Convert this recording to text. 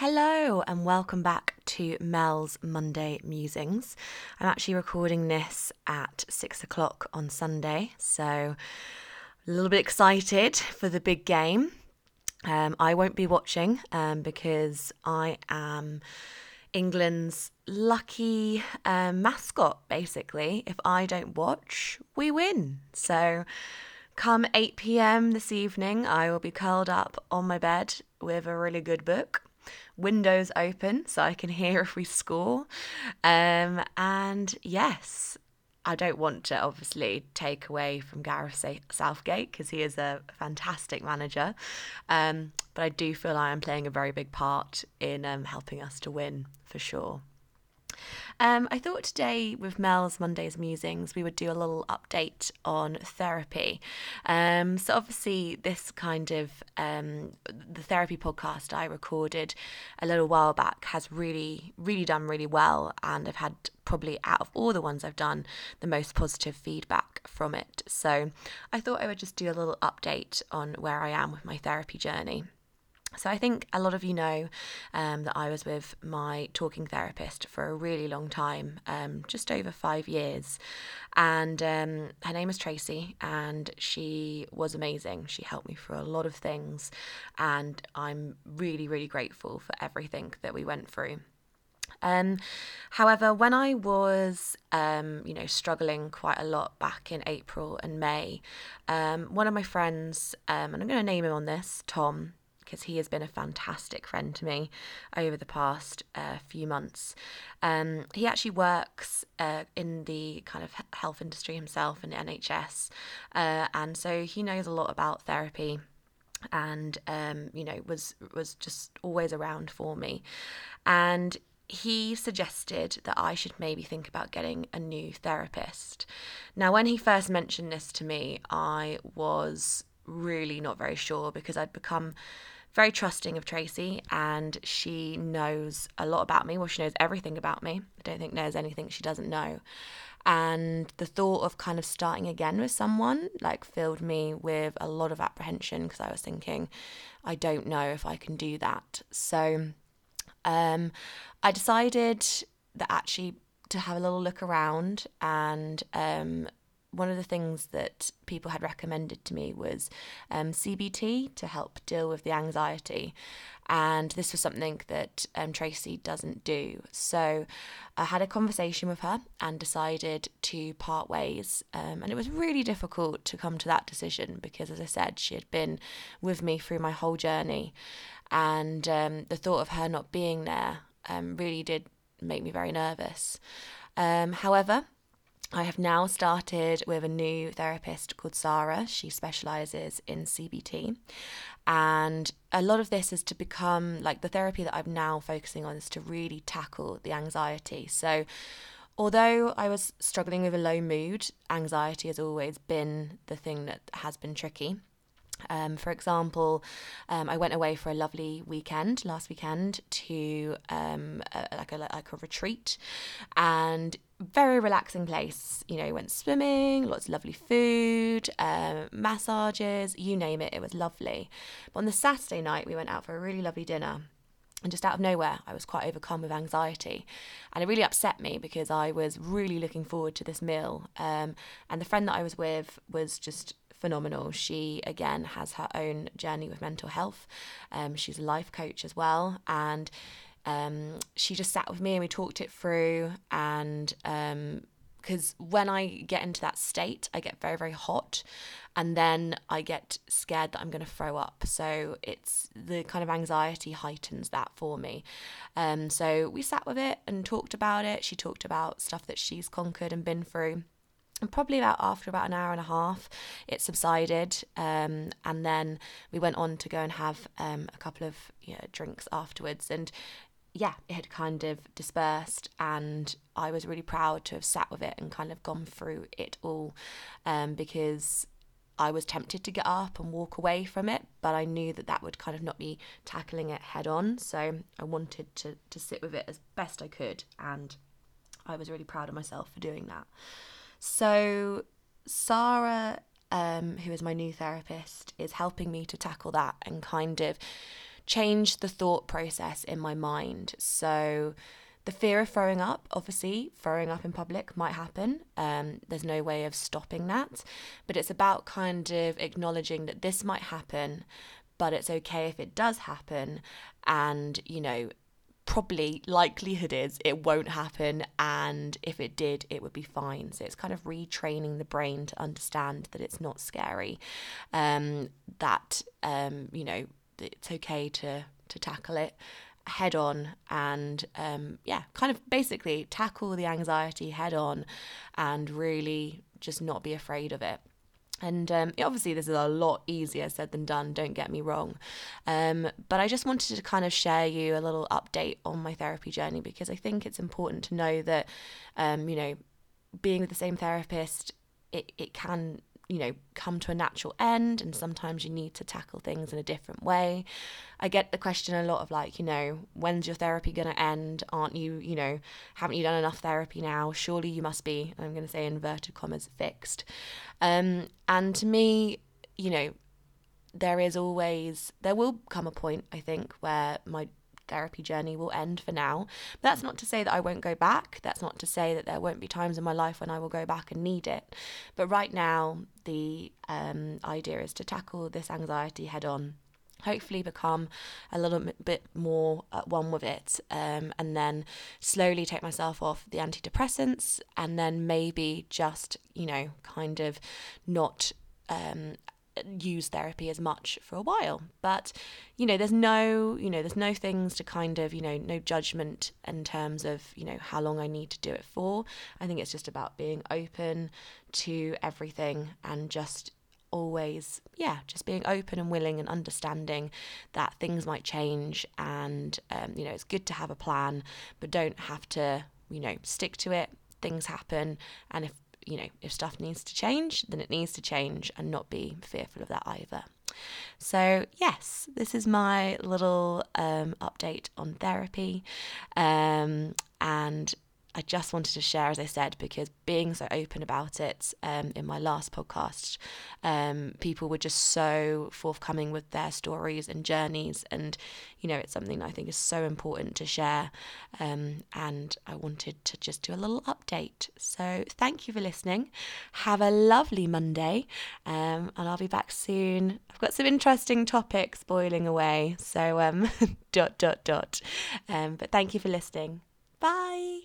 Hello, and welcome back to Mel's Monday Musings. I'm actually recording this at six o'clock on Sunday, so a little bit excited for the big game. Um, I won't be watching um, because I am England's lucky um, mascot, basically. If I don't watch, we win. So come 8 pm this evening, I will be curled up on my bed with a really good book windows open so I can hear if we score. Um, and yes, I don't want to obviously take away from Gareth Southgate because he is a fantastic manager. Um, but I do feel I am playing a very big part in um, helping us to win for sure. Um, I thought today with Mel's Mondays Musings, we would do a little update on therapy. Um, so, obviously, this kind of um, the therapy podcast I recorded a little while back has really, really done really well, and I've had probably out of all the ones I've done the most positive feedback from it. So, I thought I would just do a little update on where I am with my therapy journey. So, I think a lot of you know um, that I was with my talking therapist for a really long time, um, just over five years. And um, her name is Tracy, and she was amazing. She helped me through a lot of things, and I'm really, really grateful for everything that we went through. Um, however, when I was, um, you know, struggling quite a lot back in April and May, um, one of my friends, um, and I'm going to name him on this, Tom, because he has been a fantastic friend to me over the past uh, few months. Um, he actually works uh, in the kind of health industry himself in NHS, uh, and so he knows a lot about therapy and um, you know was was just always around for me and he suggested that I should maybe think about getting a new therapist. Now, when he first mentioned this to me, I was really not very sure because I'd become very trusting of Tracy and she knows a lot about me. Well, she knows everything about me. I don't think there's anything she doesn't know. And the thought of kind of starting again with someone like filled me with a lot of apprehension because I was thinking, I don't know if I can do that. So um, I decided that actually to have a little look around and um, one of the things that people had recommended to me was um, CBT to help deal with the anxiety. And this was something that um, Tracy doesn't do. So I had a conversation with her and decided to part ways. Um, and it was really difficult to come to that decision because, as I said, she had been with me through my whole journey. And um, the thought of her not being there um, really did make me very nervous. Um, however, I have now started with a new therapist called Sarah. She specializes in CBT. And a lot of this is to become like the therapy that I'm now focusing on is to really tackle the anxiety. So, although I was struggling with a low mood, anxiety has always been the thing that has been tricky. Um, for example, um, I went away for a lovely weekend last weekend to um, a, like a like a retreat, and very relaxing place. You know, went swimming, lots of lovely food, um, massages, you name it. It was lovely. But on the Saturday night, we went out for a really lovely dinner. And just out of nowhere, I was quite overcome with anxiety. And it really upset me because I was really looking forward to this meal. Um, and the friend that I was with was just phenomenal. She, again, has her own journey with mental health. Um, she's a life coach as well. And um, she just sat with me and we talked it through. And because um, when I get into that state, I get very, very hot. And then I get scared that I'm going to throw up. So it's the kind of anxiety heightens that for me. Um, so we sat with it and talked about it. She talked about stuff that she's conquered and been through and probably about after about an hour and a half it subsided um, and then we went on to go and have um, a couple of you know, drinks afterwards and yeah it had kind of dispersed and i was really proud to have sat with it and kind of gone through it all um, because I was tempted to get up and walk away from it, but I knew that that would kind of not be tackling it head on. So I wanted to, to sit with it as best I could, and I was really proud of myself for doing that. So, Sarah, um, who is my new therapist, is helping me to tackle that and kind of change the thought process in my mind. So, the fear of throwing up, obviously, throwing up in public might happen. Um, there's no way of stopping that. But it's about kind of acknowledging that this might happen, but it's okay if it does happen. And, you know, probably likelihood is it won't happen and if it did it would be fine. So it's kind of retraining the brain to understand that it's not scary um, that um, you know it's okay to to tackle it head on and um, yeah kind of basically tackle the anxiety head on and really just not be afraid of it and um, obviously, this is a lot easier said than done, don't get me wrong. Um, but I just wanted to kind of share you a little update on my therapy journey because I think it's important to know that, um, you know, being with the same therapist, it, it can you know, come to a natural end, and sometimes you need to tackle things in a different way. I get the question a lot of like, you know, when's your therapy going to end? Aren't you, you know, haven't you done enough therapy now? Surely you must be, I'm going to say inverted commas, fixed. Um, and to me, you know, there is always, there will come a point, I think, where my therapy journey will end for now. But that's not to say that I won't go back. That's not to say that there won't be times in my life when I will go back and need it. But right now, the um, idea is to tackle this anxiety head on hopefully become a little bit more at one with it um, and then slowly take myself off the antidepressants and then maybe just you know kind of not um, use therapy as much for a while. But you know there's no you know there's no things to kind of you know no judgment in terms of you know how long I need to do it for. I think it's just about being open to everything and just always yeah just being open and willing and understanding that things might change and um, you know it's good to have a plan but don't have to you know stick to it. Things happen and if you know, if stuff needs to change, then it needs to change and not be fearful of that either. So, yes, this is my little um, update on therapy. Um, and I just wanted to share, as I said, because being so open about it um, in my last podcast, um, people were just so forthcoming with their stories and journeys. And, you know, it's something I think is so important to share. Um, and I wanted to just do a little update. So thank you for listening. Have a lovely Monday. Um, and I'll be back soon. I've got some interesting topics boiling away. So, um, dot, dot, dot. Um, but thank you for listening. Bye.